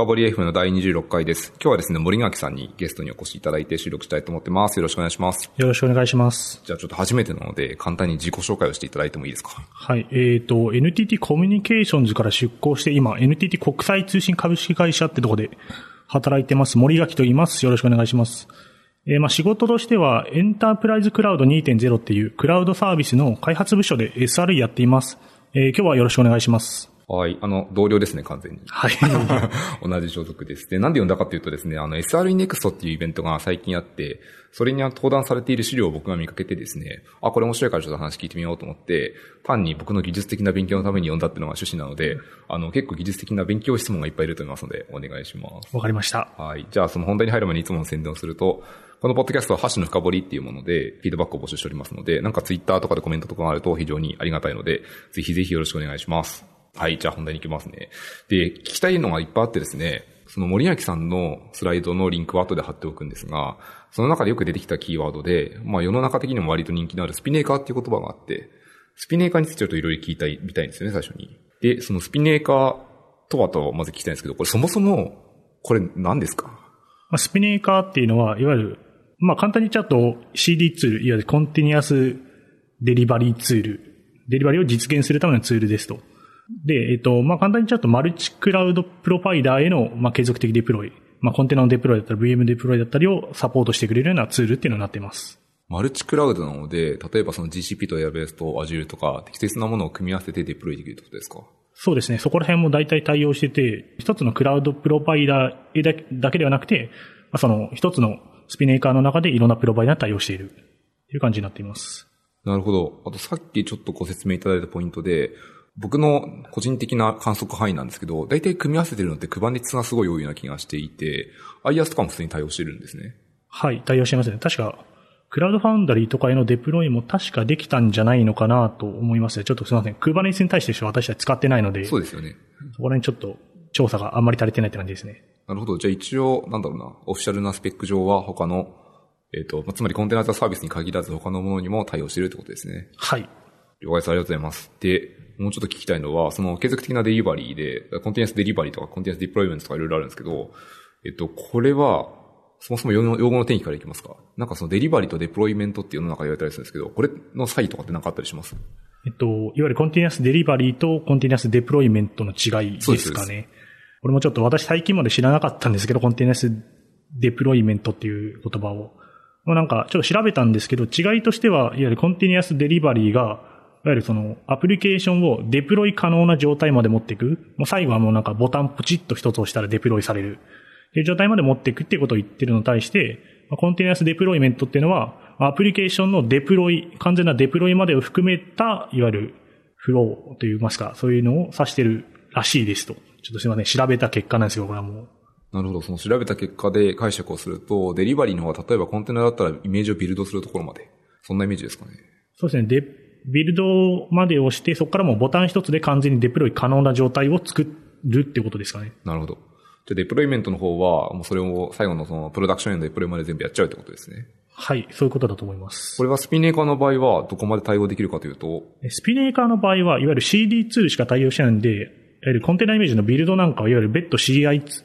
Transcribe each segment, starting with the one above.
深掘り F の第26回です。今日はですね、森垣さんにゲストにお越しいただいて収録したいと思ってます。よろしくお願いします。よろしくお願いします。じゃあちょっと初めてなので、簡単に自己紹介をしていただいてもいいですか？はい。えっ、と、NTT コミュニケーションズから出向して、今、NTT 国際通信株式会社ってとこで働いてます。森垣と言います。よろしくお願いします。えーまあ仕事としては、エンタープライズクラウド2.0っていうクラウドサービスの開発部署で SRE やっています。えー今日はよろしくお願いします。はい。あの、同僚ですね、完全に。はい。同じ所属です。で、なんで呼んだかというとですね、あの、SRE Next っていうイベントが最近あって、それに登壇されている資料を僕が見かけてですね、あ、これ面白いからちょっと話聞いてみようと思って、単に僕の技術的な勉強のために呼んだっていうのが趣旨なので、あの、結構技術的な勉強質問がいっぱいいると思いますので、お願いします。わかりました。はい。じゃあ、その本題に入る前にいつもの宣伝をすると、このポッドキャストはハッシュの深掘りっていうもので、フィードバックを募集しておりますので、なんかツイッターとかでコメントとかがあると非常にありがたいので、ぜひぜひよろしくお願いします。はい。じゃあ本題に行きますね。で、聞きたいのがいっぱいあってですね、その森脇さんのスライドのリンクは後で貼っておくんですが、その中でよく出てきたキーワードで、まあ世の中的にも割と人気のあるスピネーカーっていう言葉があって、スピネーカーについてちょっといろいろ聞いたい、みたいんですよね、最初に。で、そのスピネーカーとはとまず聞きたいんですけど、これそもそも、これ何ですか、スピネーカーっていうのは、いわゆる、まあ、簡単に言っちゃうと CD ツール、いわゆるコンティニアスデリバリーツール、デリバリーを実現するためのツールですと。で、えっと、まあ、簡単に言っちゃうと、マルチクラウドプロバイダーへの、まあ、継続的デプロイ、まあ、コンテナのデプロイだったり、VM デプロイだったりをサポートしてくれるようなツールっていうのになっています。マルチクラウドなので、例えばその GCP と Airbase と Azure とか適切なものを組み合わせてデプロイできるってことですか？そうですね。そこら辺も大体対応してて、一つのクラウドプロバイダーだだけではなくて、まあ、その一つのスピネーカーの中でいろんなプロバイダーに対応しているという感じになっています。なるほど。あとさっきちょっとご説明いただいたポイントで、僕の個人的な観測範囲なんですけど、大体組み合わせてるのって Kubernetes がすごい多いような気がしていて、IaaS とかも普通に対応してるんですね。はい、対応してますね。確か、クラウドファウンダリーとかへのデプロイも確かできたんじゃないのかなと思いますね。ちょっとすみません。Kubernetes に対して私たち使ってないので、そうですよね。そこら辺ちょっと調査があんまり足りてないって感じですね。なるほど。じゃあ一応、なんだろうな、オフィシャルなスペック上は他の、えっ、と、まあつまりコンテナザサービスに限らず他のものにも対応してるってことですね。はい。了解です。ありがとうございます。で、もうちょっと聞きたいのは、その継続的なデリバリーで、コンテンツデリバリーとかコンテンツデプロイメントとかいろいろあるんですけど、えっと、これは、そもそも用語の定義からいきますか？なんかそのデリバリーとデプロイメントっていうの中で言われたりするんですけど、これの差異とかって何かあったりします？えっと、いわゆる continuous delivery と continuous deployment の違いですかね。これもちょっと私最近まで知らなかったんですけど、 continuous deployment っていう言葉を。もうなんかちょっと調べたんですけど、違いとしては、いわゆる continuous delivery が、いわゆるそのアプリケーションをデプロイ可能な状態まで持っていく。もう最後はもうなんかボタンポチッと一つ押したらデプロイされる。っていう状態まで持っていくっていうことを言ってるのに対して、まあ continuous deployment っていうのは、アプリケーションのデプロイ、完全なデプロイまでを含めた、いわゆるフローといいますか、そういうのを指してるらしいですと。ちょっとすいません、調べた結果なんですよ、これはもう。なるほど。その調べた結果で解釈をすると、デリバリーの方は例えばコンテナだったらイメージをビルドするところまで。そんなイメージですかね。そうですね、デ、ビルドまでをして、そこからもうボタン一つで完全にデプロイ可能な状態を作るってことですかね。なるほど。じゃあデプロイメントの方は、もうそれを最後のそのプロダクションへのデプロイまで全部やっちゃうってことですね。はい、そういうことだと思います。これはスピネーカーの場合はどこまで対応できるかというと、スピネーカーの場合は、いわゆる CD ツールしか対応してないんで、いわゆるコンテナイメージのビルドなんかはいわゆる別途 CI ツ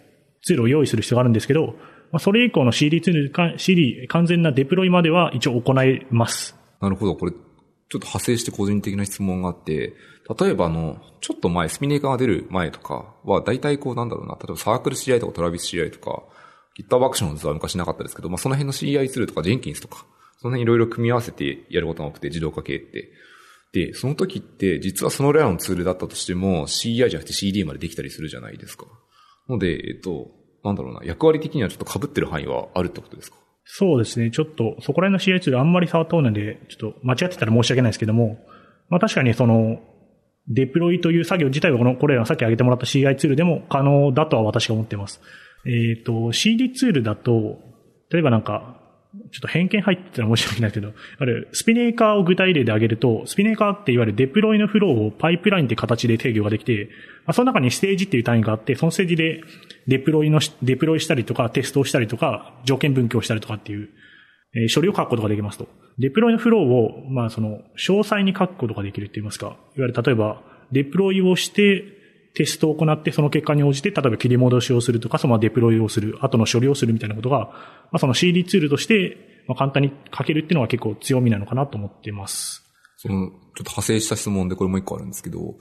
ールを用意する必要があるんですけど、まあ、それ以降の CD ツールか、CD 完全なデプロイまでは一応行えます。なるほど。これ、ちょっと派生して個人的な質問があって、例えばあの、ちょっと前、スピネーカーが出る前とかは、大体こうなんだろうな、例えばサークル CI とかトラビス CI とか、GitHub Actions は昔なかったですけど、まあその辺の CI ツールとか Jenkins とか、その辺いろいろ組み合わせてやることが多くて、自動化系って。で、その時って、実はそのレアのツールだったとしても、CI じゃなくて CD までできたりするじゃないですか。ので、えっと、なんだろうな、役割的にはちょっと被ってる範囲はあるってことですか？そうですね。ちょっと、そこら辺の CI ツールあんまり触ったことないんで、ちょっと間違ってたら申し訳ないですけども、まあ確かにその、デプロイという作業自体はこの、これらさっき挙げてもらった CI ツールでも可能だとは私が思っています。えっ、と、CD ツールだと、例えばなんか、ちょっと偏見入ってたら申し訳ないけど、あれ、スピネーカーを具体例で挙げると、スピネーカーっていわゆるデプロイのフローをパイプラインって形で定義ができて、まあ、その中にステージっていう単位があって、そのステージでデプロイの、デプロイしたりとか、テストをしたりとか、条件分岐をしたりとかっていう、えー処理を書くことができますと。デプロイのフローを、まあその、詳細に書くことができるって言いますか、いわゆる例えば、デプロイをして、テストを行ってその結果に応じて、例えば切り戻しをするとか、そのデプロイをする、後の処理をするみたいなことが、まあ、その CD ツールとして、まあ、簡単に書けるっていうのは結構強みなのかなと思っています。その、ちょっと派生した質問でこれもう一個あるんですけど、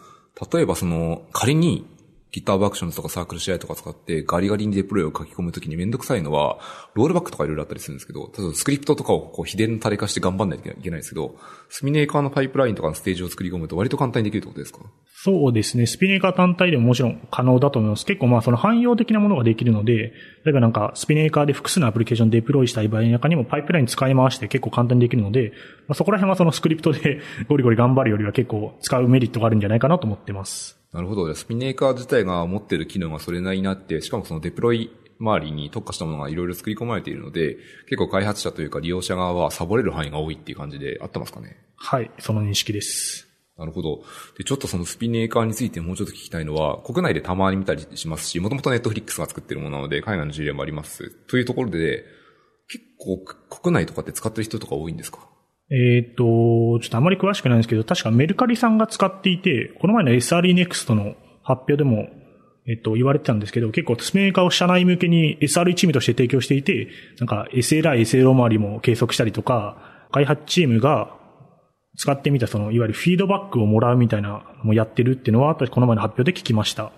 例えばその、仮に GitHub Actions とか CircleCI とか使ってガリガリにデプロイを書き込むときにめんどくさいのは、ロールバックとかいろいろあったりするんですけど、例えばスクリプトとかをこう秘伝のタレ化して頑張んないといけないんですけど、スピネーカーのパイプラインとかのステージを作り込むと割と簡単にできるってことですか？そうですね。スピネーカー単体でももちろん可能だと思います。結構まあその汎用的なものができるので、例えばなんかスピネーカーで複数のアプリケーションデプロイしたい場合の中にもパイプライン使い回して結構簡単にできるので、まあ、そこら辺はそのスクリプトでゴリゴリ頑張るよりは結構使うメリットがあるんじゃないかなと思ってます。なるほど。スピネーカー自体が持ってる機能がそれなりになって、しかもそのデプロイ周りに特化したものがいろいろ作り込まれているので、結構開発者というか利用者側はサボれる範囲が多いっていう感じで合ってますかね？はい、その認識です。なるほど。で、ちょっとそのスピネーカーについてもうちょっと聞きたいのは、国内でたまに見たりしますし、もともとネットフリックスが作ってるものなので、海外の事例もあります。というところで、結構国内とかって使ってる人とか多いんですか？えっ、ー、と、ちょっとあまり詳しくないんですけど、確かメルカリさんが使っていて、この前の SRE Next の発表でも、えっと、言われてたんですけど、結構スメーカーを社内向けに SRE チームとして提供していて、なんか SLI、SLO 周りも計測したりとか、開発チームが使ってみたその、いわゆるフィードバックをもらうみたいなのもやってるっていうのは、この前の発表で聞きました。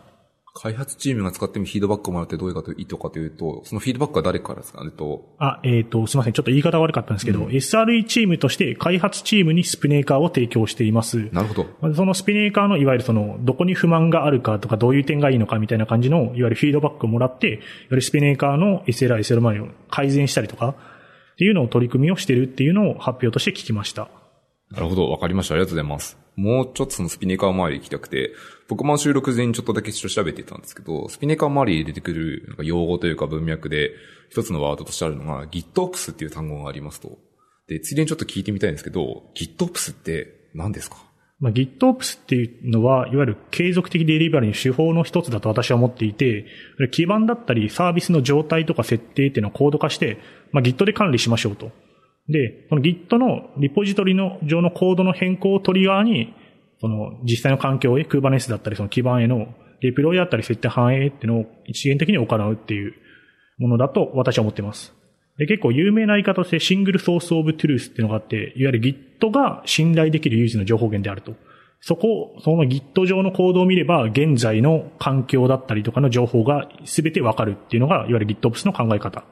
開発チームが使ってもフィードバックをもらってどういうかと意図かというと、そのフィードバックは誰からですか？ねと。あ、えっ、ー、と、すみません。ちょっと言い方悪かったんですけど、うん、SRE チームとして開発チームにスピネーカーを提供しています。なるほど。そのスピネーカーのいわゆるその、どこに不満があるかとか、どういう点がいいのかみたいな感じの、いわゆるフィードバックをもらって、いわゆるスピネーカーの SLI、SL を改善したりとか、っていうのを取り組みをしてるっていうのを発表として聞きました。なるほど。わかりました。ありがとうございます。もうちょっとそのスピネーカー周り行きたくて、僕も収録前にちょっとだけ調べてたんですけど、スピネカー周りで出てくるなんか用語というか文脈で、一つのワードとしてあるのが GitOps っていう単語がありますと。で、ついでにちょっと聞いてみたいんですけど、GitOps って何ですか？まあ、GitOps っていうのは、いわゆる継続的デリバリーの手法の一つだと私は思っていて、基盤だったりサービスの状態とか設定っていうのをコード化して、まあ、Git で管理しましょうと。で、この Git のリポジトリの上のコードの変更をトリガーに、その実際の環境へ、Kubernetes だったりその基盤へのデプロイだったり設定反映っていうのを一元的に行うっていうものだと私は思っています。で、結構有名な言い方として single source of truth っていうのがあって、いわゆる Git が信頼できる唯一の情報源であると。そこ、その Git 上のコードを見れば、現在の環境だったりとかの情報が全てわかるっていうのが、いわゆる GitOps の考え方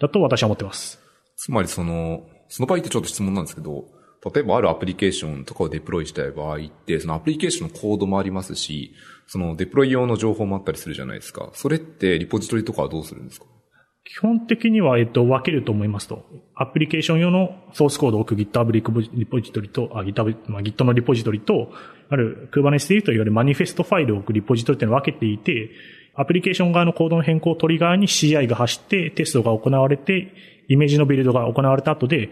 だと私は思ってます。つまりその、その場合ってちょっと質問なんですけど、例えばあるアプリケーションとかをデプロイしたい場合って、そのアプリケーションのコードもありますし、そのデプロイ用の情報もあったりするじゃないですか。それってリポジトリとかはどうするんですか？基本的には、えっと、分けると思いますと。アプリケーション用のソースコードを置く GitHub リポジトリと、あ、GitHub、まあ、Git のリポジトリと、ある Kubernetes で言うといわゆるマニフェストファイルを置くリポジトリっていうのを分けていて、アプリケーション側のコードの変更をトリガーに CI が走ってテストが行われて、イメージのビルドが行われた後で、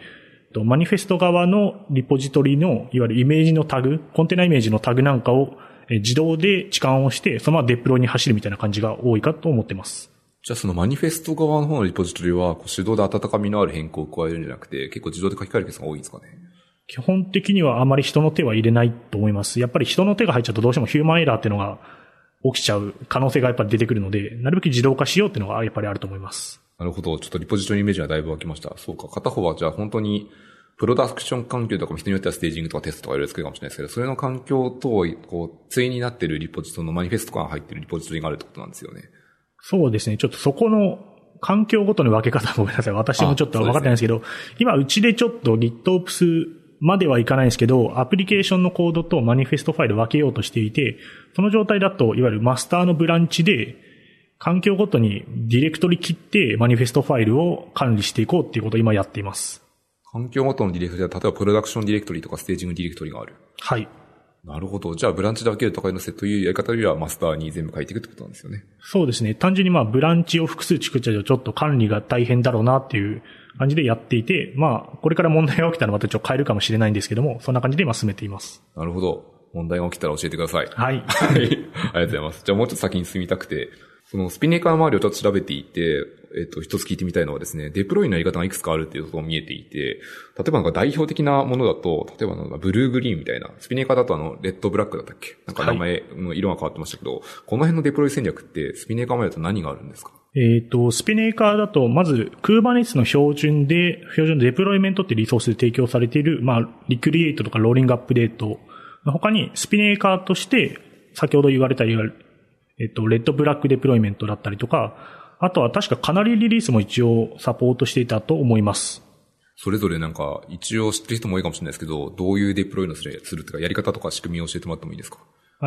とマニフェスト側のリポジトリの、いわゆるイメージのタグ、コンテナイメージのタグなんかを自動で置換をして、そのままデプロイに走るみたいな感じが多いかと思ってます。じゃあそのマニフェスト側の方のリポジトリは、手動で温かみのある変更を加えるんじゃなくて、結構自動で書き換えるケースが多いんですかね基本的にはあまり人の手は入れないと思います。やっぱり人の手が入っちゃうとどうしてもヒューマンエラーっていうのが起きちゃう可能性がやっぱり出てくるので、なるべく自動化しようっていうのがやっぱりあると思います。なるほど。ちょっとリポジトリイメージがだいぶ湧きました。そうか。片方はじゃあ本当にプロダクション環境とかも人によってはステージングとかテストとかいろいろ作るかもしれないですけど、それの環境と、こう、対になってるリポジトのマニフェストが入ってるリポジトリがあるってことなんですよね。そうですね。ちょっとそこの環境ごとの分け方ごめんなさい。私もちょっと分かってないんですけど、ね、今うちでちょっと GitOps まではいかないんですけど、アプリケーションのコードとマニフェストファイル分けようとしていて、その状態だと、いわゆるマスターのブランチで、環境ごとにディレクトリ切ってマニフェストファイルを管理していこうっていうことを今やっています。環境ごとのディレクトリは、例えばプロダクションディレクトリとかステージングディレクトリがある。はい。なるほど。じゃあ、ブランチで分けるとかいうのセットいうやり方よりはマスターに全部書いていくってことなんですよね。そうですね。単純にまあ、ブランチを複数作っちゃうとちょっと管理が大変だろうなっていう感じでやっていて、まあ、これから問題が起きたらまたちょっと変えるかもしれないんですけども、そんな感じで今進めています。なるほど。問題が起きたら教えてください。はい。はい。ありがとうございます。じゃあもうちょっと先に進みたくて、そのスピネーカー周りをちょっと調べていて、えっ、と、一つ聞いてみたいのはですね、デプロイのやり方がいくつかあるっていうことも見えていて、例えばなんか代表的なものだと、例えばなんかブルーグリーンみたいな、スピネーカーだとあの、レッドブラックだったっけ？なんか名前の色が変わってましたけど、はい、この辺のデプロイ戦略ってスピネーカー周りだと何があるんですか？えっ、と、スピネーカーだと、まず、Kubernetes の標準で、標準デプロイメントってリソースで提供されている、まあ、リクリエイトとかローリングアップデート。の他に、スピネーカーとして、先ほど言われた、えっ、と、レッドブラックデプロイメントだったりとか、あとは確かかなりリリースも一応サポートしていたと思います。それぞれなんか、一応知ってる人も多いかもしれないですけど、どういうデプロイのするするっていうか、やり方とか仕組みを教えてもらってもいいですか？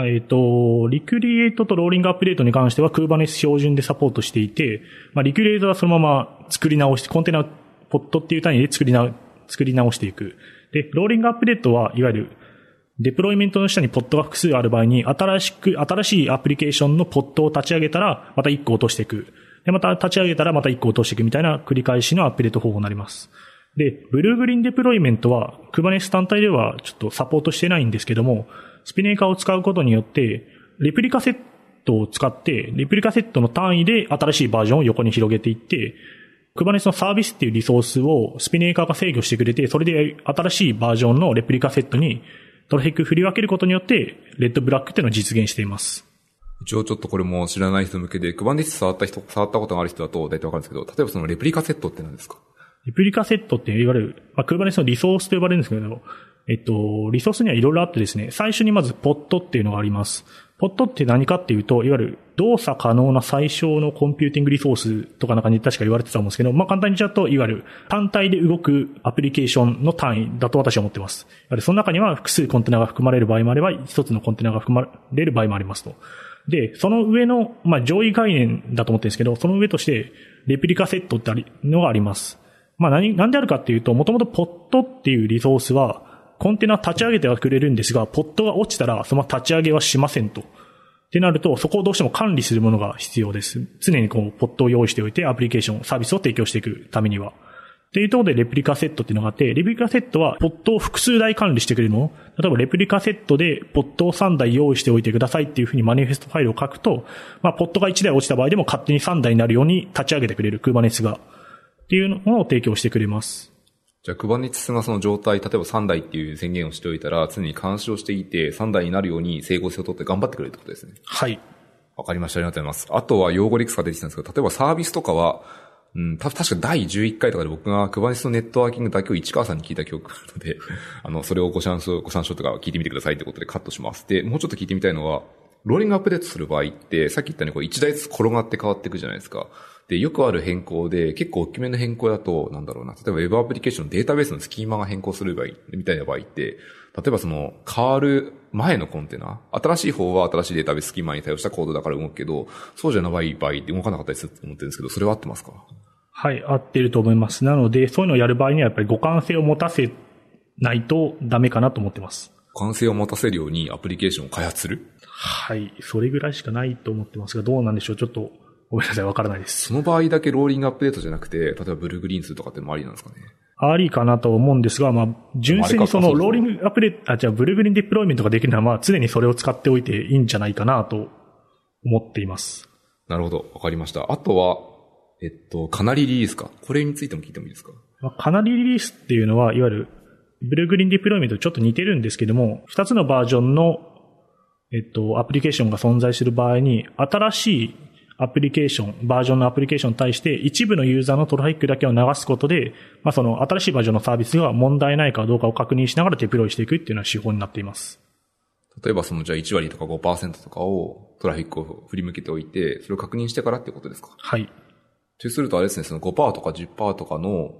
えっ、と、リクリエイトとローリングアップデートに関しては Kubernetes 標準でサポートしていて、まあ、リクリエイトはそのまま作り直して、コンテナ、ポットっていう単位で作り直、作り直していく。で、ローリングアップデートはいわゆるデプロイメントの下にポットが複数ある場合に、新しく、新しいアプリケーションのポットを立ち上げたら、また1個落としていく。で、また立ち上げたらまた1個落としていくみたいな繰り返しのアップデート方法になります。で、ブルーグリーンデプロイメントは、Kubernetes 単体ではちょっとサポートしてないんですけども、スピネーカーを使うことによって、レプリカセットを使って、レプリカセットの単位で新しいバージョンを横に広げていって、Kubernetes のサービスっていうリソースを Spinnaker が制御してくれて、それで新しいバージョンの ReplicaSet にトラフィック振り分けることによって、レッドブラックっていうのを実現しています。一応ちょっとこれも知らない人向けで、 Kubernetes 触った人、触ったことがある人だと大体わかるんですけど、例えばその ReplicaSet って何ですか？ ReplicaSet って言われる、まあ、Kubernetes のリソースと呼ばれるんですけど、えっと、リソースにはいろいろあってですね、最初にまず Pod っていうのがあります。 Pod って何かっていうと、いわゆる動作可能な最小のコンピューティングリソースとかなんかに確か言われてたと思うんですけど、まあ簡単に言っちゃうと、いわゆる単体で動くアプリケーションの単位だと私は思ってます。やはりその中には複数コンテナが含まれる場合もあれば、一つのコンテナが含まれる場合もありますと。で、その上の、まあ上位概念だと思ってるんですけど、その上として、レプリカセットってあり、のがあります。まあ何、なんであるかっていうと、もともとポットっていうリソースは、コンテナ立ち上げてはくれるんですが、ポットが落ちたら、その立ち上げはしませんと。ってなると、そこをどうしても管理するものが必要です。常にこう、ポットを用意しておいて、アプリケーション、サービスを提供していくためには。っていうところでレプリカセットっていうのがあって、レプリカセットはポットを複数台管理してくれるもの。例えばレプリカセットでポットを3台用意しておいてくださいっていうふうにマニフェストファイルを書くと、まあ、ポットが1台落ちた場合でも勝手に3台になるように立ち上げてくれる Kubernetes が。っていうのを提供してくれます。じゃあ、Kubernetes がその状態、例えば3台っていう宣言をしておいたら、常に監視をしていて、3台になるように整合性を取って頑張ってくれるってことですね。はい。わかりました。ありがとうございます。あとは用語リクスが出てきたんですけど、例えばサービスとかは、うん、た、確か第11回とかで僕が Kubernetes のネットワーキングだけを市川さんに聞いた記憶があるので、あの、それをご参照、ご参照とか聞いてみてくださいってことでカットします。で、もうちょっと聞いてみたいのは、ローリングアップデートする場合って、さっき言ったようにこう1台ずつ転がって変わっていくじゃないですか。で、よくある変更で、結構大きめの変更だと、なんだろうな、例えば Web アプリケーションのデータベースのスキーマが変更する場合、みたいな場合って、例えばその、変わる前のコンテナ、新しい方は新しいデータベーススキーマに対応したコードだから動くけど、そうじゃない場合って動かなかったりすると思ってるんですけど、それは合ってますか？はい、合ってると思います。なので、そういうのをやる場合にはやっぱり互換性を持たせないとダメかなと思ってます。互換性を持たせるようにアプリケーションを開発する？はい、それぐらいしかないと思ってますが、どうなんでしょう？ちょっとごめんなさい、わからないです。その場合だけローリングアップデートじゃなくて、例えばブルーグリーンするとかってもありなんですかね？ありかなと思うんですが、まあ、純粋にそのローリングアップデート、あ、じゃあブルーグリーンデプロイメントができるのは、まあ、常にそれを使っておいていいんじゃないかなと思っています。なるほど。わかりました。あとは、えっと、かなりリリースか。これについても聞いてもいいですか？まあ、かなりリリースっていうのは、いわゆる、ブルーグリーンデプロイメントとちょっと似てるんですけども、二つのバージョンの、えっと、アプリケーションが存在する場合に、新しいアプリケーション、バージョンのアプリケーションに対して一部のユーザーのトラフィックだけを流すことで、まあ、その新しいバージョンのサービスが問題ないかどうかを確認しながらデプロイしていくっていうのは手法になっています。例えばそのじゃあ1割とか5%とかをトラフィックを振り向けておいて、それを確認してからっていうことですか？はい。とするとあれですね、その5%とか10%とかの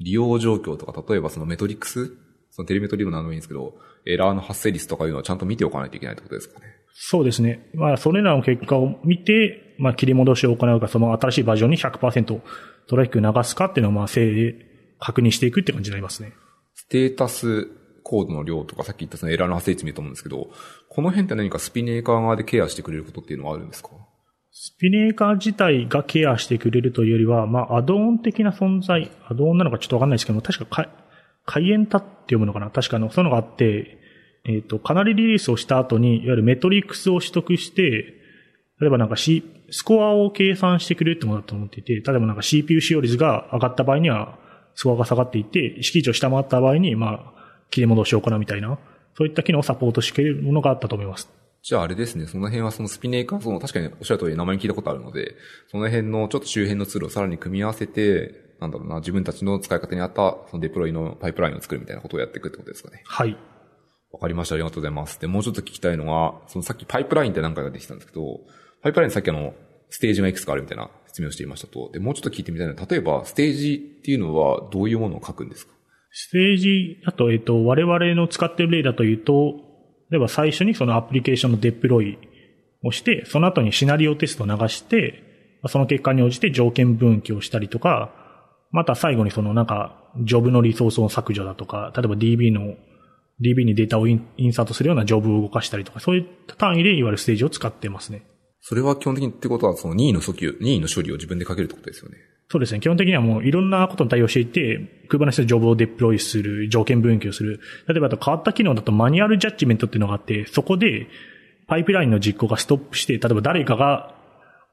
利用状況とか、例えばそのメトリックスそのテレメトリーも何でもいいんですけど、エラーの発生率とかいうのはちゃんと見ておかないといけないってことですかね？そうですね。まあ、それらの結果を見て、まあ、切り戻しを行うか、その新しいバージョンに100%トラフィック流すかっていうのを、まあ、正確認していくって感じになりますね。ステータスコードの量とか、さっき言ったそのエラーの発生率見ると思うんですけど、この辺って何かスピネーカー側でケアしてくれることっていうのはあるんですか？スピネーカー自体がケアしてくれるというよりは、まあ、アドオン的な存在、アドオンなのかちょっとわかんないですけども、確かか、カイエンタって読むのかな？確かあの、そういうのがあって、えっ、ー、と、かなりリリースをした後に、いわゆるメトリックスを取得して、例えばなんか C、スコアを計算してくれるってものだと思っていて、例えばなんか CPU 使用率が上がった場合には、スコアが下がっていて、敷地を下回った場合に、まあ、切り戻しを行うみたいな、そういった機能をサポートしてくれるものがあったと思います。じゃああれですね、その辺はそのスピネーカー、その確かにおっしゃる通り名前に聞いたことあるので、その辺のちょっと周辺のツールをさらに組み合わせて、なんだろうな、自分たちの使い方に合ったそのデプロイのパイプラインを作るみたいなことをやっていくってことですかね。はい。わかりました。ありがとうございます。で、もうちょっと聞きたいのは、そのさっきパイプラインって何回かできたんですけど、パイプラインさっきあの、ステージがいくつかあるみたいな説明をしていましたと。で、もうちょっと聞いてみたいのは、例えば、ステージっていうのはどういうものを書くんですか？ステージだと、えっと、我々の使っている例だというと、例えば最初にそのアプリケーションのデプロイをして、その後にシナリオテストを流して、その結果に応じて条件分岐をしたりとか、また最後にそのなんか、ジョブのリソースの削除だとか、例えば DB の、DB にデータをインサートするようなジョブを動かしたりとか、そういった単位でいわゆるステージを使ってますね。それは基本的にってことは、その任意の訴求、任意の処理を自分でかけるってことですよね。そうですね。基本的にはもういろんなことに対応していて、Kubernetes でジョブをデプロイする、条件分岐をする。例えば変わった機能だとマニュアルジャッジメントっていうのがあって、そこでパイプラインの実行がストップして、例えば誰かが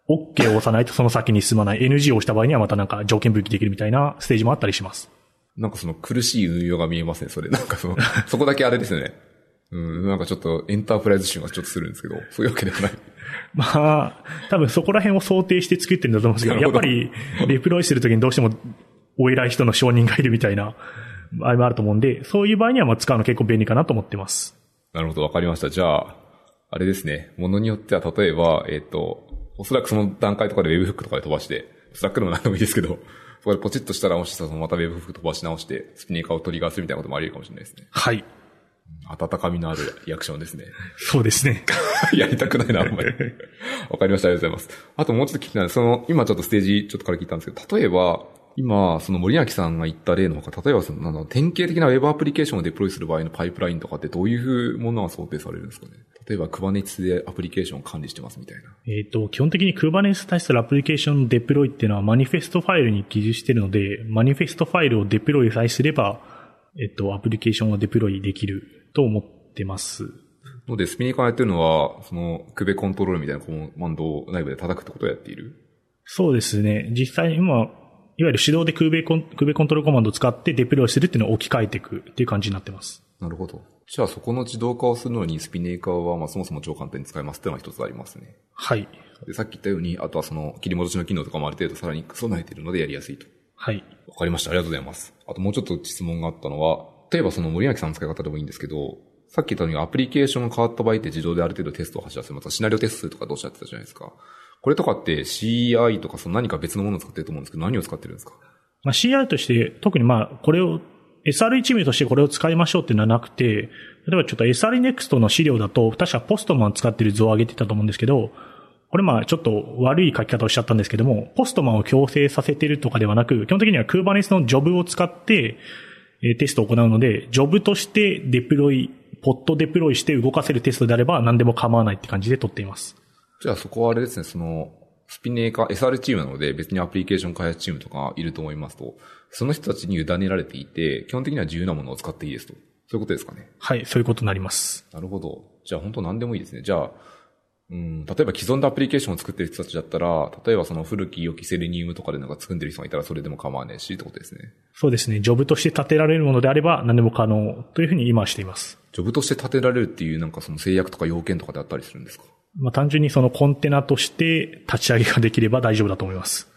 OK を押さないとその先に進まない。NG を押した場合にはまたなんか条件分岐できるみたいなステージもあったりします。なんかその苦しい運用が見えますね、それ。なんかその、そこだけあれですよね。うん、なんかちょっとエンタープライズ臭がちょっとするんですけど、そういうわけではない。まあ、多分そこら辺を想定して作ってるんだと思うんですけど、やっぱり、デプロイするときにどうしても、お偉い人の承認がいるみたいな、場合もあると思うんで、そういう場合にはまあ使うの結構便利かなと思ってます。なるほど、わかりました。じゃあ、あれですね、ものによっては例えば、えっ、ー、と、おそらくその段階とかで Webhook とかで飛ばして、 Slack でも何でもいいですけど、そこでポチッとしたらもしさ、また Webhook 飛ばし直して、 Spinnaker をトリガーするみたいなこともあり得るかもしれないですね。はい。温かみのあるリアクションですね。そうですね。やりたくないな、あんまり。わかりました。ありがとうございます。あともうちょっと聞きたいその、今ちょっとステージちょっとから聞いたんですけど、例えば、今、その森脇さんが言った例のほか、例えばその、の典型的な Web アプリケーションをデプロイする場合のパイプラインとかってどういうものが想定されるんですかね？例えば Kubernetes でアプリケーションを管理してますみたいな。えっ、ー、と、基本的に Kubernetes に対するアプリケーションのデプロイっていうのはマニフェストファイルに記述しているので、マニフェストファイルをデプロイさえすれば、えっ、ー、と、アプリケーションをデプロイできると思ってます。ので、スピニカーやってるのは、その、クベコントロールみたいなコマンドを内部で叩くってことをやっている？そうですね。実際今、いわゆる手動でクーベコン、クーベコントロールコマンドを使ってデプロイするっていうのを置き換えていくっていう感じになってます。なるほど。じゃあそこの自動化をするのにスピネーカーはまあそもそも超簡単に使えますっていうのが一つありますね。はい。で、さっき言ったように、あとはその切り戻しの機能とかもある程度さらに備えているのでやりやすいと。はい。わかりました。ありがとうございます。あともうちょっと質問があったのは、例えばその森脇さんの使い方でもいいんですけど、さっき言ったようにアプリケーションが変わった場合って自動である程度テストを走らせます。シナリオテストとかどうしゃってたじゃないですか。これとかって CI とかその何か別のものを使ってると思うんですけど、何を使ってるんですか？まあ、CI として、特にまあ、これを、SRE 名としてこれを使いましょうっていうのはなくて、例えばちょっと SR Next の資料だと、確かポストマン使ってる図を上げてたと思うんですけど、これまあちょっと悪い書き方をしちゃったんですけども、ポストマンを強制させてるとかではなく、基本的には Kubernetes のジョブを使って、テストを行うので、ジョブとしてデプロイ、ポットデプロイして動かせるテストであれば何でも構わないって感じで取っています。じゃあそこはあれですね、その、スピネーカー、SR チームなので別にアプリケーション開発チームとかいると思いますと、その人たちに委ねられていて、基本的には自由なものを使っていいですと。そういうことですかね。はい、そういうことになります。なるほど。じゃあ本当何でもいいですね。じゃあ、うん、例えば既存でアプリケーションを作ってる人たちだったら、例えばその古き良きセレニウムとかでなんか作ってる人がいたらそれでも構わないしってことですね。そうですね。ジョブとして立てられるものであれば何でも可能というふうに今はしています。ジョブとして立てられるっていうなんかその制約とか要件とかであったりするんですか？まあ単純にそのコンテナとして立ち上げができれば大丈夫だと思います。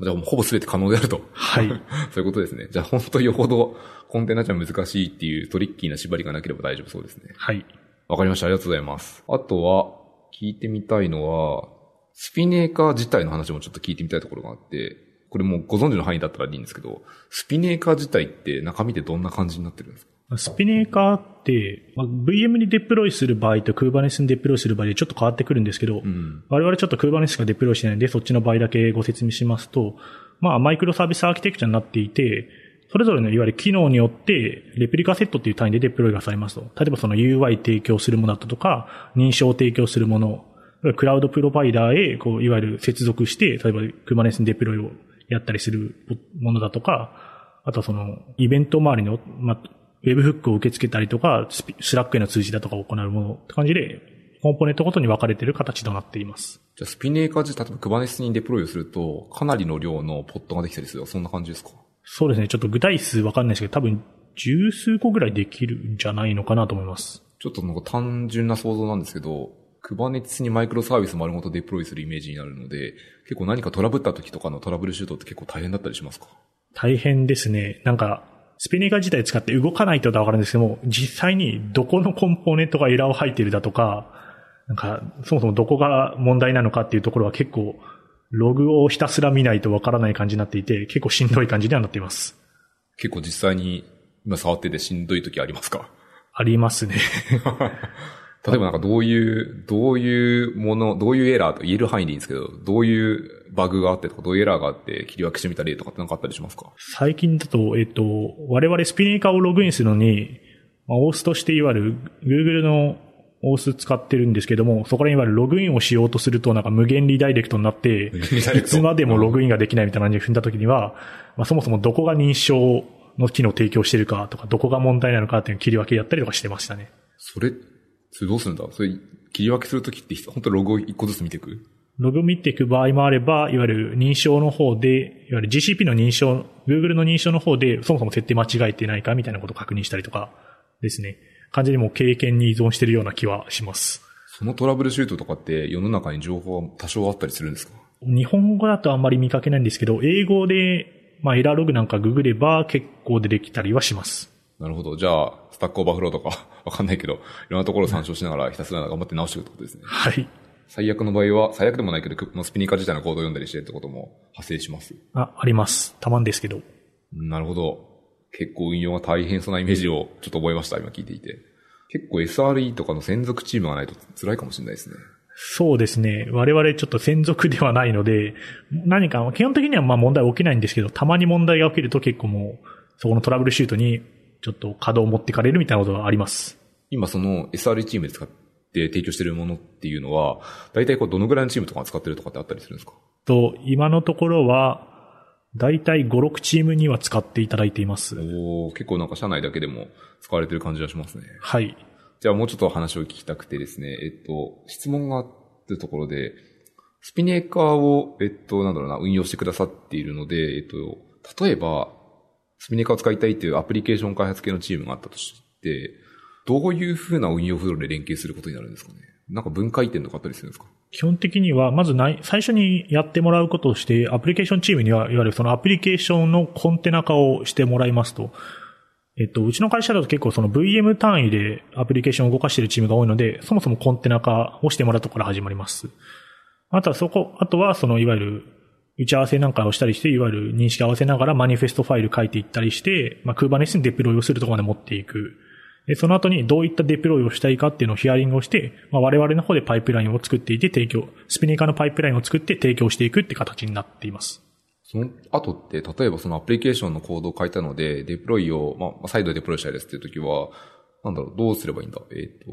じゃあもうほぼ全て可能であると。はい。そういうことですね。じゃあ本当よほどコンテナじゃ難しいっていうトリッキーな縛りがなければ大丈夫そうですね。はい。わかりました。ありがとうございます。あとは、聞いてみたいのは、スピネーカー自体の話もちょっと聞いてみたいところがあって、これもうご存知の範囲だったらいいんですけど、スピネーカー自体って中身でどんな感じになってるんですか？スピネーカーって、まあ、VM にデプロイする場合と Kubernetes にデプロイする場合でちょっと変わってくるんですけど、うん、我々ちょっと Kubernetes がデプロイしてないので、そっちの場合だけご説明しますと、まあ、マイクロサービスアーキテクチャになっていて、それぞれのいわゆる機能によって、レプリカセットっていう単位でデプロイがされますと。例えばその UI 提供するものだとか、認証を提供するもの、クラウドプロバイダーへ、こう、いわゆる接続して、例えば Kubernetes にデプロイをやったりするものだとか、あとはその、イベント周りの、まあ、 Webhook を受け付けたりとか、 Slack への通知だとかを行うものって感じで、コンポーネントごとに分かれている形となっています。じゃあ Spinnaker 自体、例えば Kubernetes にデプロイをすると、かなりの量の Pod ができたりするそんな感じですか？そうですね。ちょっと具体数分かんないですけど、多分十数個ぐらいできるんじゃないのかなと思います。ちょっとなんか単純な想像なんですけど、Kubernetes にマイクロサービス丸ごとデプロイするイメージになるので、結構何かトラブった時とかのトラブルシュートって結構大変だったりしますか？大変ですね。なんか、スピネーカー自体使って動かないとは分かるんですけども、実際にどこのコンポーネントがエラーを吐いてるだとか、なんか、そもそもどこが問題なのかっていうところは結構、ログをひたすら見ないと分からない感じになっていて、結構しんどい感じにはなっています。結構実際に今触っててしんどい時ありますか？ありますね。例えばなんかどういう、どういうもの、どういうエラーと言える範囲でいいんですけど、どういうバグがあってとか、どういうエラーがあって切り分けしてみた例とかってなんかあったりしますか？最近だと、えっと、我々スピネーカーをログインするのに、まあ、オースとしていわゆる Google のオース使ってるんですけども、そこらにいわゆるログインをしようとすると、なんか無限リダイレクトになって、いつまでもログインができないみたいな感じで踏んだ時には、まあ、そもそもどこが認証の機能を提供してるかとか、どこが問題なのかっていう切り分けやったりとかしてましたね。それ、それどうするんだ？それ切り分けするときって本当ログを一個ずつ見ていく？ログ見ていく場合もあれば、いわゆる認証の方で、いわゆる GCP の認証、Google の認証の方で、そもそも設定間違えてないかみたいなことを確認したりとかですね。感じにもう経験に依存してるような気はします。そのトラブルシュートとかって世の中に情報は多少あったりするんですか？日本語だとあんまり見かけないんですけど、英語で、まあ、エラーログなんかググれば結構出てきたりはします。なるほど。じゃあ、 Stack Overflow とかわかんないけど、いろんなところを参照しながらひたすら頑張って直していくってことですね。はい。最悪の場合は、最悪でもないけど、くもう Spinnaker 自体のコードを読んだりしてってことも発生します。あ、あります。たまんですけど。なるほど。結構運用が大変そうなイメージをちょっと覚えました、今聞いていて。結構 SRE とかの専属チームがないと辛いかもしれないですね。そうですね。我々ちょっと専属ではないので、何か、基本的にはまあ問題起きないんですけど、たまに問題が起きると結構もう、そこのトラブルシュートにちょっと稼働を持ってかれるみたいなことがあります。今その SRE チームで使って提供してるものっていうのは、大体こうどのぐらいのチームとかが使ってるとかってあったりするんですか？と、今のところは、だいたい5、6チームには使っていただいています。おー結構なんか社内だけでも使われてる感じがしますね。はい。じゃあもうちょっと話を聞きたくてですね、えっと、質問があったところで、スピネーカーを、えっと、なんだろうな、運用してくださっているので、えっと、例えば、スピネーカーを使いたいっていうアプリケーション開発系のチームがあったとして、どういう風な運用フローで連携することになるんですかね？なんか分解点とかあったりするんですか？基本的には、まずない、最初にやってもらうこととして、アプリケーションチームには、いわゆるそのアプリケーションのコンテナ化をしてもらいますと。えっと、うちの会社だと結構その VM 単位でアプリケーションを動かしているチームが多いので、そもそもコンテナ化をしてもらうところから始まります。あとはそこ、あとはそのいわゆる打ち合わせなんかをしたりして、いわゆる認識合わせながらマニフェストファイル書いていったりして、まあ、Kubernetes にデプロイをするところまで持っていく。で、その後にどういったデプロイをしたいかっていうのをヒアリングをして、まあ、我々の方でパイプラインを作っていて提供、スピネーカーのパイプラインを作って提供していくって形になっています。その後って、例えばそのアプリケーションのコードを書いたので、デプロイを、まあ、再度デプロイしたいですっていう時は、なんだろう、どうすればいいんだ？えっ、と、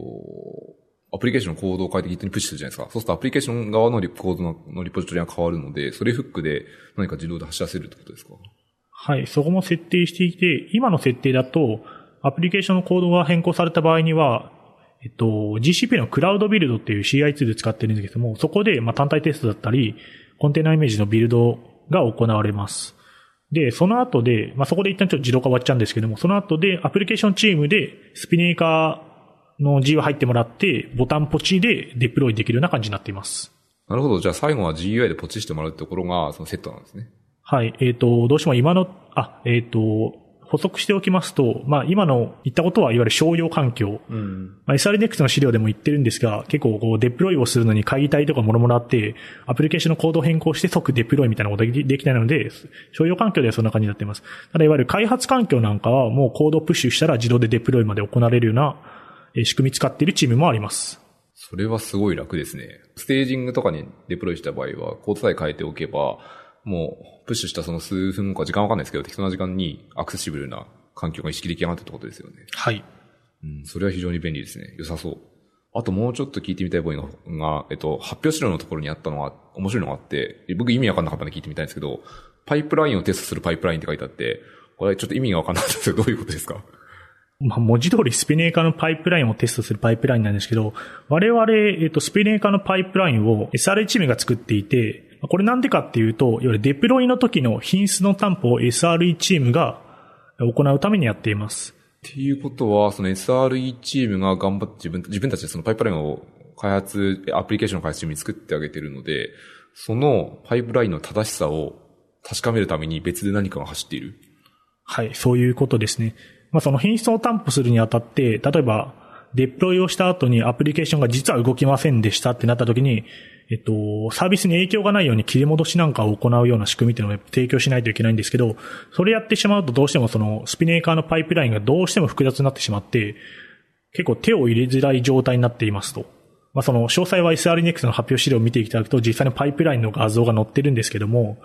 アプリケーションのコードを書いて Git にプッシュするじゃないですか。そうするとアプリケーション側のリコードののリポジトリが変わるので、それフックで何か自動で走らせるってことですか？はい、そこも設定していて、今の設定だと、アプリケーションのコードが変更された場合には、えっと、GCP のクラウドビルドっていう CI ツール使ってるんですけども、そこで、まあ、単体テストだったり、コンテナイメージのビルドが行われます。で、その後で、まあ、そこで一旦ちょっと自動化終わっちゃうんですけども、その後でアプリケーションチームでスピネーカーの G を入ってもらって、ボタンポチでデプロイできるような感じになっています。なるほど。じゃあ最後は GUI でポチしてもらうところが、そのセットなんですね。はい。えっ、と、どうしても今の、あ、えっ、と、補足しておきますと、まあ今の言ったことはいわゆる商用環境。うん。まあ、SRNext の資料でも言ってるんですが、結構こうデプロイをするのに会議体とかもろもろあって、アプリケーションのコードを変更して即デプロイみたいなことができないので、商用環境ではそんな感じになっています。ただいわゆる開発環境なんかはもうコードをプッシュしたら自動でデプロイまで行われるようなえー仕組み使っているチームもあります。それはすごい楽ですね。ステージングとかにデプロイした場合は、コードさえ変えておけば、もう、プッシュしたその数分か時間わかんないですけど、適当な時間にアクセシブルな環境が意識出来上がってってことですよね。はい。うん、それは非常に便利ですね。良さそう。あともうちょっと聞いてみたいポイントが、えっと、発表資料のところにあったのが、面白いのがあって、僕意味わかんなかったんで聞いてみたいんですけど、パイプラインをテストするパイプラインって書いてあって、これちょっと意味がわかんなかったんですけど、どういうことですか？まあ、文字通りスピネーカーのパイプラインをテストするパイプラインなんですけど、我々、えっ、と、スピネーカーのパイプラインを SRE チームが作っていて、これなんでかっていうと、いわゆるデプロイの時の品質の担保を SRE チームが行うためにやっています。っていうことは、その SRE チームが頑張って自分、自分たちでそのパイプラインを開発、アプリケーションの開発に作ってあげてるので、そのパイプラインの正しさを確かめるために別で何かが走っている。はい、そういうことですね。まあ、その品質を担保するにあたって、例えば、デプロイをした後にアプリケーションが実は動きませんでしたってなった時に、えっと、サービスに影響がないように切り戻しなんかを行うような仕組みっていうのを提供しないといけないんですけど、それやってしまうとどうしてもそのスピネーカーのパイプラインがどうしても複雑になってしまって、結構手を入れづらい状態になっていますと。まあ、その詳細は SRNX の発表資料を見ていただくと実際にパイプラインの画像が載ってるんですけども、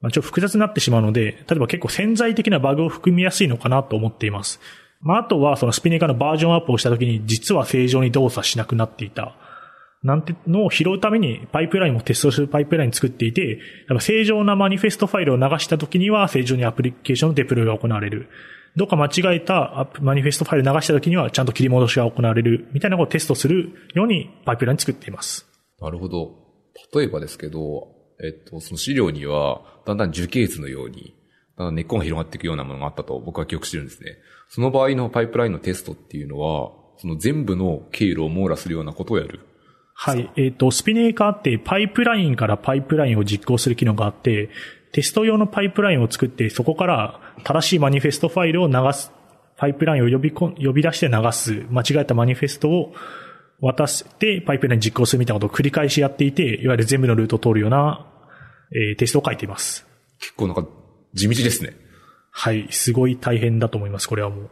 まあ、ちょっと複雑になってしまうので、例えば結構潜在的なバグを含みやすいのかなと思っています。まあ、あとはそのスピネカのバージョンアップをした時に実は正常に動作しなくなっていた。なんてのを拾うためにパイプラインもテストするパイプライン作っていて、正常なマニフェストファイルを流した時には正常にアプリケーションのデプロイが行われる。どっか間違えたマニフェストファイルを流した時にはちゃんと切り戻しが行われるみたいなことをテストするようにパイプライン作っています。なるほど。例えばですけど、えっと、その資料には、だんだん樹形図のように、だんだん根っこが広がっていくようなものがあったと僕は記憶してるんですね。その場合のパイプラインのテストっていうのは、その全部の経路を網羅するようなことをやる。はい。えっ、と、スピネーカーってパイプラインからパイプラインを実行する機能があって、テスト用のパイプラインを作って、そこから正しいマニフェストファイルを流す、パイプラインを呼びこ呼び出して流す、間違えたマニフェストを渡して、パイプライン実行するみたいなことを繰り返しやっていて、いわゆる全部のルートを通るような、えーテストを書いています。結構なんか地道ですね。はい。すごい大変だと思います、これはもう。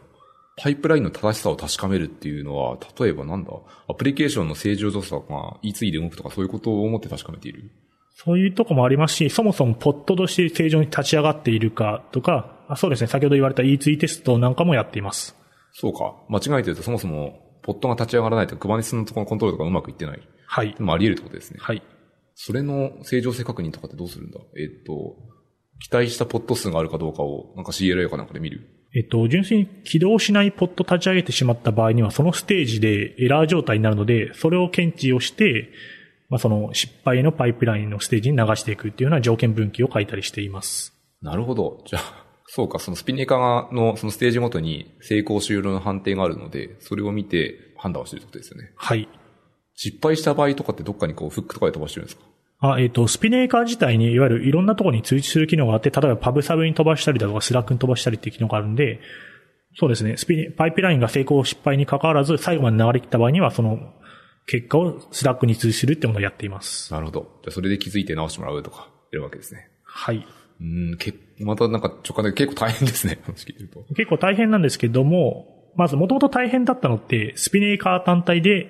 パイプラインの正しさを確かめるっていうのは、例えばなんだ、アプリケーションの正常動作が E2 で動くとかそういうことを思って確かめている？そういうとこもありますし、そもそもポットとして正常に立ち上がっているかとか、あそうですね、先ほど言われた E2 テストなんかもやっています。そうか。間違えてるとそもそも、ポットが立ち上がらないと、クバネスのところのコントロールとかうまくいってない。はいで。もあり得るってことですね。はい。それの正常性確認とかってどうするんだ？えっと、期待したポット数があるかどうかを、なんか CLI かなんかで見る。えっと、純粋に起動しないポット立ち上げてしまった場合には、そのステージでエラー状態になるので、それを検知をして、まあ、その失敗のパイプラインのステージに流していくっていうような条件分岐を書いたりしています。なるほど。じゃあ、そうか、そのスピネーカーのそのステージごとに成功終了の判定があるので、それを見て判断をしてるってことですよね。はい。失敗した場合とかってどっかにこうフックとかで飛ばしてるんですか？あ、えっ、と、 Spinnaker 自体にいわゆるいろんなところに通知する機能があって、例えば Pub/Sub に飛ばしたりだとか、 Slack に飛ばしたりっていう機能があるんで、そうですね、スピネ、パイプラインが成功失敗に関わらず、最後まで流れ切った場合には、その、結果をスラックに通知するってものをやっています。なるほど。じゃあそれで気づいて直してもらうとか、やるわけですね。はい。うん、け、またなんか直感で結構大変ですね。話聞いると。結構大変なんですけども、まず元々大変だったのって、 Spinnaker 単体で、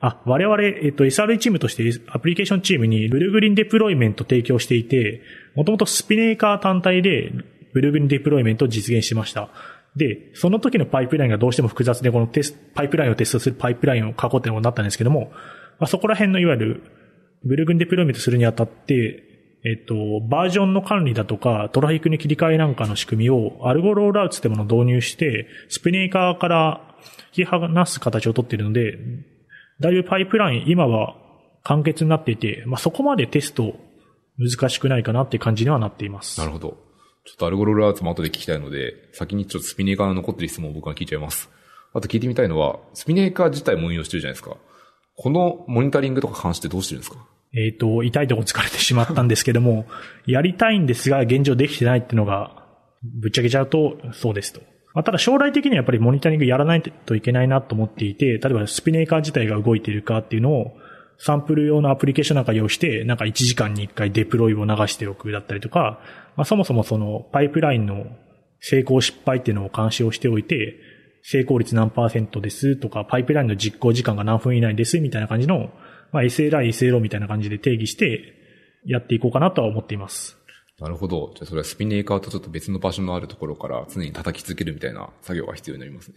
あ、我々、えっと、SRE チームとしてアプリケーションチームにブルーグリーンデプロイメント提供していて、もともとスピネーカー単体でブルーグリーンデプロイメントを実現しました。で、その時のパイプラインがどうしても複雑で、このテス、パイプラインをテストするパイプラインを書こうってことになったんですけども、まあ、そこら辺のいわゆる、ブルーグリーンデプロイメントするにあたって、えっと、バージョンの管理だとか、トラフィックに切り替えなんかの仕組みを、アルゴロールアウトってものを導入して、スピネーカーから引き離す形をとっているので、だいぶパイプライン、今は簡潔になっていて、まあ、そこまでテスト難しくないかなっていう感じにはなっています。なるほど。ちょっとアルゴロールアウトも後で聞きたいので、先にちょっとスピネーカーの残ってる質問を僕は聞いちゃいます。あと聞いてみたいのは、スピネーカー自体も運用してるじゃないですか。このモニタリングとか関してどうしてるんですか？えっ、と、痛いとこ疲れてしまったんですけども、やりたいんですが、現状できてないっていうのが、ぶっちゃけちゃうと、そうですと。まあ、ただ将来的にはやっぱりモニタリングやらないといけないなと思っていて、例えばスピネーカー自体が動いているかっていうのを、サンプル用のアプリケーションなんか用意して、なんか1時間に1回デプロイを流しておくだったりとか、まあ、そもそもそのパイプラインの成功失敗っていうのを監視をしておいて、成功率何パーセントですとか、パイプラインの実行時間が何分以内ですみたいな感じの、まあ、SLI、SLO みたいな感じで定義してやっていこうかなとは思っています。なるほど。じゃあそれは Spinnaker とちょっと別の場所のあるところから常に叩き続けるみたいな作業が必要になりますね。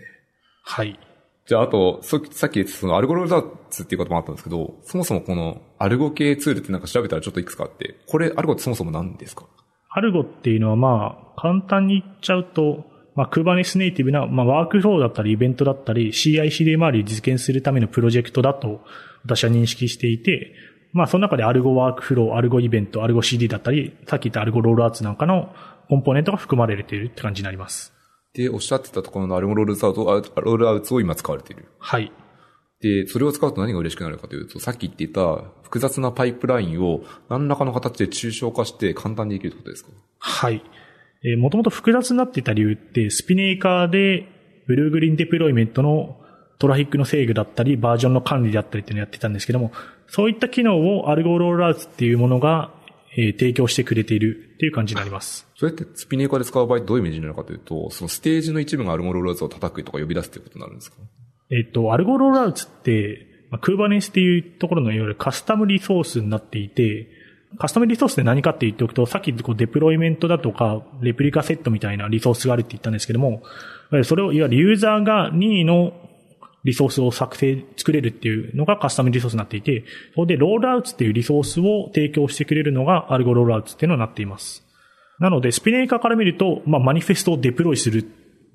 はい。じゃああと、そさっきその Argo Rollouts っていうこともあったんですけど、そもそもこの Argo 系ツールってなんか調べたらちょっといくつかあって、これ Argo ってそもそも何ですか？ Argo っていうのはまあ、簡単に言っちゃうと、まあ、Kubernetes ネイティブな、まあ、ワークフローだったり、イベントだったり、CI/CD 周りを実現するためのプロジェクトだと、私は認識していて、まあ、その中でアルゴワークフロー、アルゴイベント、アルゴ CD だったり、さっき言った Argo Rollouts なんかのコンポーネントが含まれているって感じになります。で、おっしゃってたところの Argo Rollouts、Argo Rollouts を今使われている。はい。で、それを使うと何が嬉しくなるかというと、さっき言っていた複雑なパイプラインを何らかの形で抽象化して簡単にできるってことですか？はい。えー、もともと複雑になっていた理由って、 Spinnaker で、ブルーグリーンデプロイメントのトラフィックの制御だったり、バージョンの管理だったりっていうのをやってたんですけども、そういった機能をアルゴロールアウトっていうものが、えー提供してくれているっていう感じになります。それってスピネーカーで使う場合どういうイメージになるかというと、そのステージの一部がアルゴロールアウトを叩くとか呼び出すっていうことになるんですか？えっ、と、アルゴロールアウトって、まあ、Kubernetes っていうところのいわゆるカスタムリソースになっていて、カスタムリソースって何かって言っておくと、さっきこうデプロイメントだとか、レプリカセットみたいなリソースがあるって言ったんですけども、それをいわゆるユーザーが任意のリソースを作成、作れるっていうのがカスタムリソースになっていて、それでロールアウトっていうリソースを提供してくれるのがアルゴロールアウトっていうのになっています。なので、スピネーカーから見ると、まあ、マニフェストをデプロイする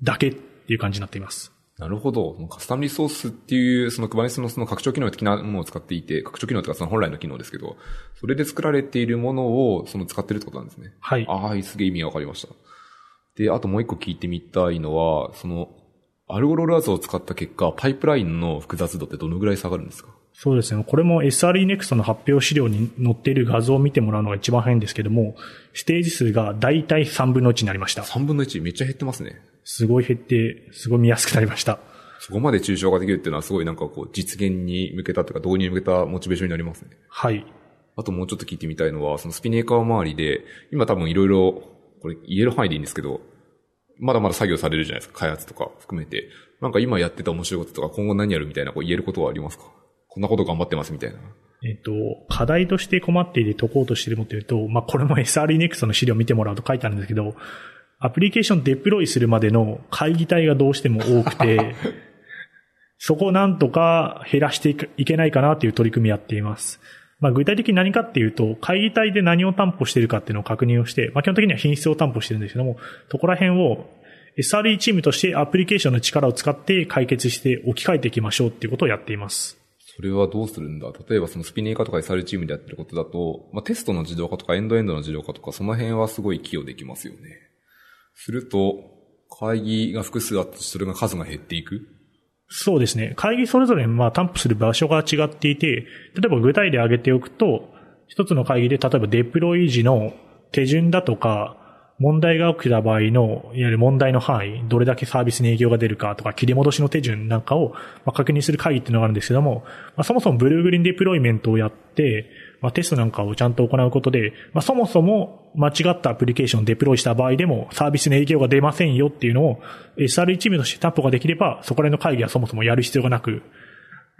だけっていう感じになっています。なるほど。カスタムリソースっていう、その Kubernetes のその拡張機能的なものを使っていて、拡張機能というかその本来の機能ですけど、それで作られているものをその使ってるってことなんですね。はい。ああ、すげえ意味がわかりました。で、あともう一個聞いてみたいのは、その、アルゴロールアウトを使った結果、パイプラインの複雑度ってどのぐらい下がるんですか？そうですね。これも SRE Next の発表資料に載っている画像を見てもらうのが一番早いんですけども、ステージ数が大体3分の1になりました。?3 分の1めっちゃ減ってますね。すごい減って、すごい見やすくなりました。そこまで抽象化できるっていうのはすごいなんかこう実現に向けたというか導入に向けたモチベーションになりますね。はい。あともうちょっと聞いてみたいのは、そのスピネーカー周りで、今多分いろいろ、これ言える範囲でいいんですけど、まだまだ作業されるじゃないですか。開発とか含めて。なんか今やってた面白いこととか今後何やるみたいなこう言えることはありますか？こんなこと頑張ってますみたいな。えっと、課題として困っていて解こうとしているものというと、まあ、これも SRE Next の資料を見てもらうと書いてあるんですけど、アプリケーションデプロイするまでの会議体がどうしても多くて、そこをなんとか減らしていけないかなという取り組みやっています。まあ、具体的に何かっていうと、会議体で何を担保しているかっていうのを確認をして、まあ、基本的には品質を担保してるんですけども、そこら辺を SRE チームとしてアプリケーションの力を使って解決して置き換えていきましょうっていうことをやっています。それはどうするんだ？例えばそのスピネーカーとか SR チームでやってることだと、まあ、テストの自動化とかエンドエンドの自動化とかその辺はすごい寄与できますよね。すると、会議が複数あってそれが数が減っていく？そうですね。会議それぞれまあ担保する場所が違っていて、例えば具体例挙げておくと、一つの会議で例えばデプロイ時の手順だとか、問題が起きた場合の、いわゆる問題の範囲、どれだけサービスに影響が出るかとか、切り戻しの手順なんかを確認する会議っていうのがあるんですけども、まあ、そもそもブルーグリーンデプロイメントをやって、まあ、テストなんかをちゃんと行うことで、まあ、そもそも間違ったアプリケーションをデプロイした場合でもサービスに影響が出ませんよっていうのを SRE チームとして担保ができれば、そこら辺の会議はそもそもやる必要がなく、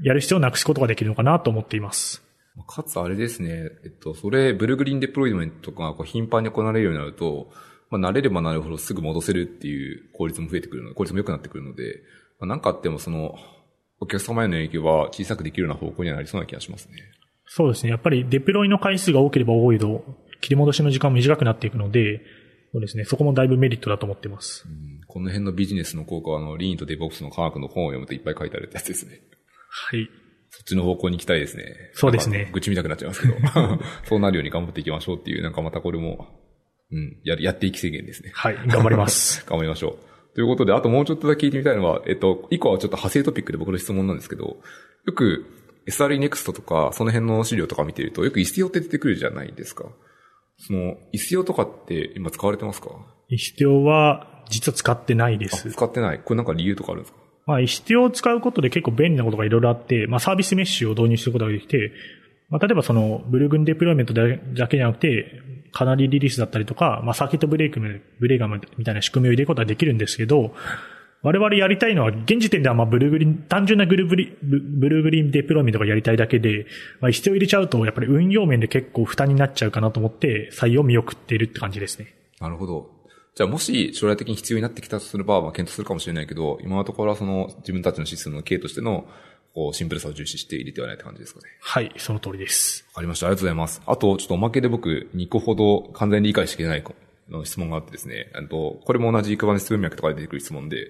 やる必要をなくすことができるのかなと思っています。かつあれですね、えっと、それ、ブルグリーンデプロイメントとかがこう頻繁に行われるようになると、まあ、慣れればなるほどすぐ戻せるっていう効率も増えてくるので、効率も良くなってくるので、まあ、なんかあってもその、お客様への影響は小さくできるような方向にはなりそうな気がしますね。そうですね。やっぱりデプロイの回数が多ければ多いほど、切り戻しの時間も短くなっていくので、そうですね。そこもだいぶメリットだと思ってます。うんこの辺のビジネスの効果は、あの、リーンとデボックスの科学の本を読むといっぱい書いてあるやつですね。はい。そっちの方向に行きたいですね。そうですね愚痴みたくなっちゃいますけど。そうなるように頑張っていきましょうっていう、なんかまたこれも、うん、や、やっていき制限ですね。はい。頑張ります。頑張りましょう。ということで、あともうちょっとだけ聞いてみたいのは、えっと、一個はちょっと派生トピックで僕の質問なんですけど、よく SRE Next とか、その辺の資料とか見てると、よく Istio って出てくるじゃないですか。その、Istio とかって今使われてますか？必要は、実は使ってないであ、す。使ってない。これなんか理由とかあるんですか？まあ、必要を使うことで結構便利なことがいろいろあって、まあ、サービスメッシュを導入することができて、まあ、例えばその、ブルーグンデプロイメントだだけじゃなくて、かなりリリースだったりとか、まあ、サーキットブレイクの、ブレーガムみたいな仕組みを入れることができるんですけど、我々やりたいのは、現時点ではまあブルーグリーン、単純なグルブリブブルーグリーンデプロイメントがやりたいだけで、まあ、必要入れちゃうと、やっぱり運用面で結構負担になっちゃうかなと思って、採用を見送っているって感じですね。なるほど。じゃあもし将来的に必要になってきたとすれば、まあ検討するかもしれないけど、今のところはその自分たちのシステムの K としての、こう、シンプルさを重視して入れてはないって感じですかね。はい、その通りです。わかりました。ありがとうございます。あと、ちょっとおまけで僕、2個ほど完全に理解しきれないの質問があってですね、あと、これも同じ Kubernetes 文脈とかで出てくる質問で、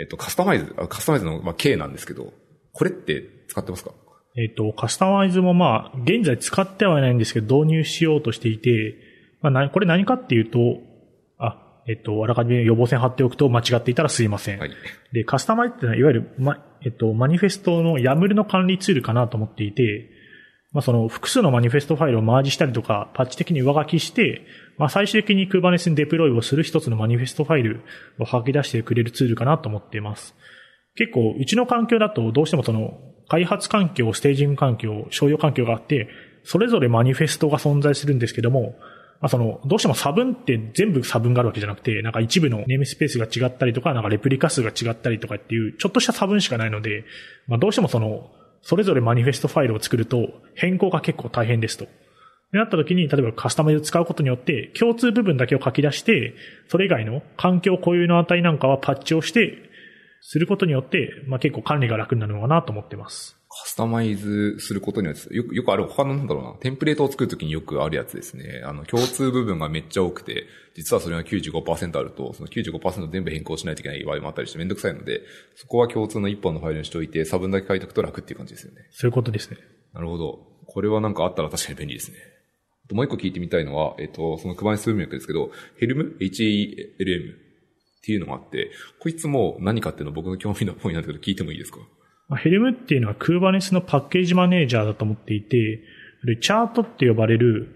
えっと、カスタマイズ、カスタマイズの、まあ、K なんですけど、これって使ってますか？えっ、と、カスタマイズもまあ、現在使ってはいないんですけど、導入しようとしていて、まあ、な、これ何かっていうと、あ、えっ、と、あらかじめ予防線貼っておくと間違っていたらすいません。はい。で、カスタマイズっていうのは、いわゆる、ま、えっと、マニフェストの YAML の管理ツールかなと思っていて、まあ、その複数のマニフェストファイルをマージしたりとか、パッチ的に上書きして、まあ、最終的に Kubernetes にデプロイをする一つのマニフェストファイルを吐き出してくれるツールかなと思っています。結構、うちの環境だとどうしてもその、開発環境、ステージング環境、商用環境があって、それぞれマニフェストが存在するんですけども、まあ、その、どうしても差分って全部差分があるわけじゃなくて、なんか一部のネームスペースが違ったりとか、なんかレプリカ数が違ったりとかっていう、ちょっとした差分しかないので、まあ、どうしてもその、それぞれマニフェストファイルを作ると変更が結構大変ですと。でなった時に、例えばカスタマイズを使うことによって、共通部分だけを書き出して、それ以外の環境固有の値なんかはパッチをして、することによって、まあ、結構管理が楽になるのかなと思ってます。カスタマイズすることによって、よく、よくある、他のなんだろうな、テンプレートを作るときによくあるやつですね。あの、共通部分がめっちゃ多くて、実はそれが95%あると、その95%全部変更しないといけない場合もあったりしてめんどくさいので、そこは共通の一本のファイルにしておいて、差分だけ書いておくと楽っていう感じですよね。そういうことですね。なるほど。これはなんかあったら確かに便利ですね。もう一個聞いてみたいのは、えっと、そのクバネス文脈ですけど、ヘルム ?HELM っていうのがあって、こいつも何かっていうの僕の興味のポイントなんだけど聞いてもいいですか？ヘルムっていうのは Kubernetes のパッケージマネージャーだと思っていて、チャートって呼ばれる、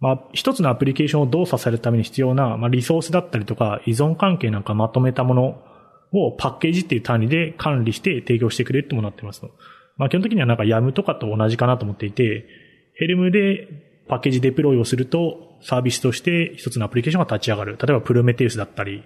まあ、一つのアプリケーションを動作されるために必要な、まあ、リソースだったりとか依存関係なんかまとめたものをパッケージっていう単位で管理して提供してくれるってものになってます。まあ、基本的にはなんか YAM とかと同じかなと思っていて、ヘルムでパッケージデプロイをするとサービスとして一つのアプリケーションが立ち上がる。例えばプロメテウスだったり、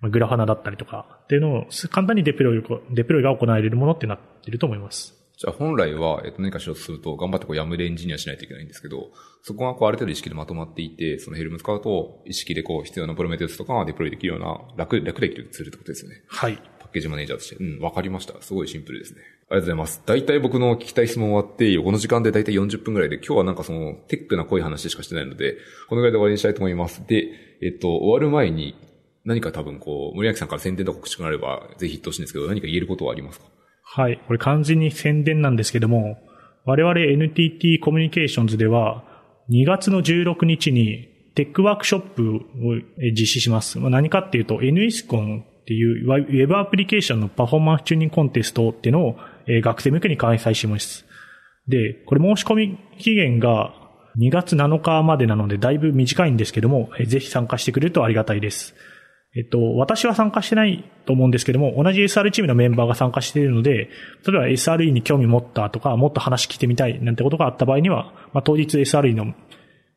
まあグラファナだったりとかっていうのを簡単にデプロイを、デプロイが行われるものってなっていると思います。じゃあ本来は、えっと、何かしようとすると、頑張ってこう、ヤムでエンジニアしないといけないんですけど、そこがこう、ある程度意識でまとまっていて、そのヘルム使うと、意識でこう、必要なプロメテウスとかがデプロイできるような、楽、楽できるツールってことですよね。はい。パッケージマネージャーとして。うん、わかりました。すごいシンプルですね。ありがとうございます。大体僕の聞きたい質問終わって、この時間で大体40分ぐらいで、今日はなんかその、テックな濃い話しかしてないので、このぐらいで終わりにしたいと思います。で、えっと、終わる前に、何か多分こう、森脇さんから宣伝とか告知があれば、ぜひ言ってほしいんですけど、何か言えることはありますか？はい。これ完全に宣伝なんですけども、我々 NTT コミュニケーションズでは、2月の16日にテックワークショップを実施します。ま何かっていうと、NSCON っていうウェブアプリケーションのパフォーマンスチューニングコンテストっていうのをえ学生向けに開催します。で、これ申し込み期限が2月7日までなのでだいぶ短いんですけども、えーぜひ参加してくれるとありがたいです。えっと、私は参加してないと思うんですけども、同じ SR チームのメンバーが参加しているので、例えば SRE に興味持ったとか、もっと話聞いてみたいなんてことがあった場合には、まあ、当日 SRE の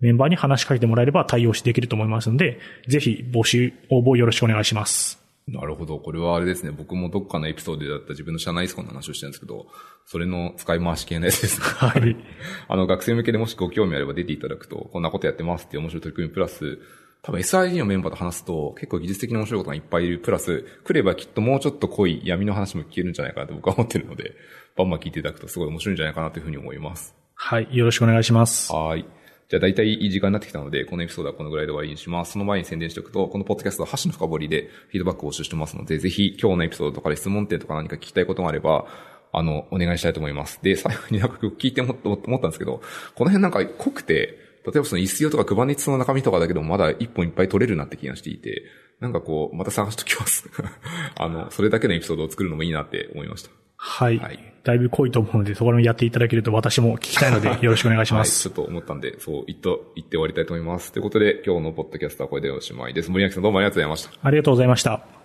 メンバーに話しかけてもらえれば対応してできると思いますので、ぜひ募集、応募よろしくお願いします。なるほど。これはあれですね。僕もどっかのエピソードでだった自分の社内スコンの話をしてるんですけど、それの使い回し系のやつですね。はい。あの、学生向けでもしご興味あれば出ていただくと、こんなことやってますっていう面白い取り組みプラス、多分 SID のメンバーと話すと、結構技術的に面白いことがいっぱいいる。プラス、来ればきっともうちょっと濃い闇の話も聞けるんじゃないかなと僕は思ってるので、バンバン聞いていただくとすごい面白いんじゃないかなというふうに思います。はい。よろしくお願いします。はい。じゃあ大体いい時間になってきたので、このエピソードはこのぐらいで終わりにします。その前に宣伝しておくと、このポッドキャストは箸の深掘りでフィードバックを募集してますので、ぜひ今日のエピソードとかで質問点とか何か聞きたいことがあれば、あの、お願いしたいと思います。で、最後になんか聞いて思った思ったんですけど、この辺なんか濃くて、例えばその ISIO とか Kubernetes の中身とかだけでもまだ一本いっぱい取れるなって気がしていて、なんかこう、また探しときます。あの、それだけのエピソードを作るのもいいなって思いました。はい。はいだいぶ濃いと思うので、そこら辺やっていただけると私も聞きたいので、よろしくお願いします。はい、ちょっと思ったんで、そう、言っと、言って終わりたいと思います。ということで、今日のポッドキャストはこれでおしまいです。森脇さんどうもありがとうございました。ありがとうございました。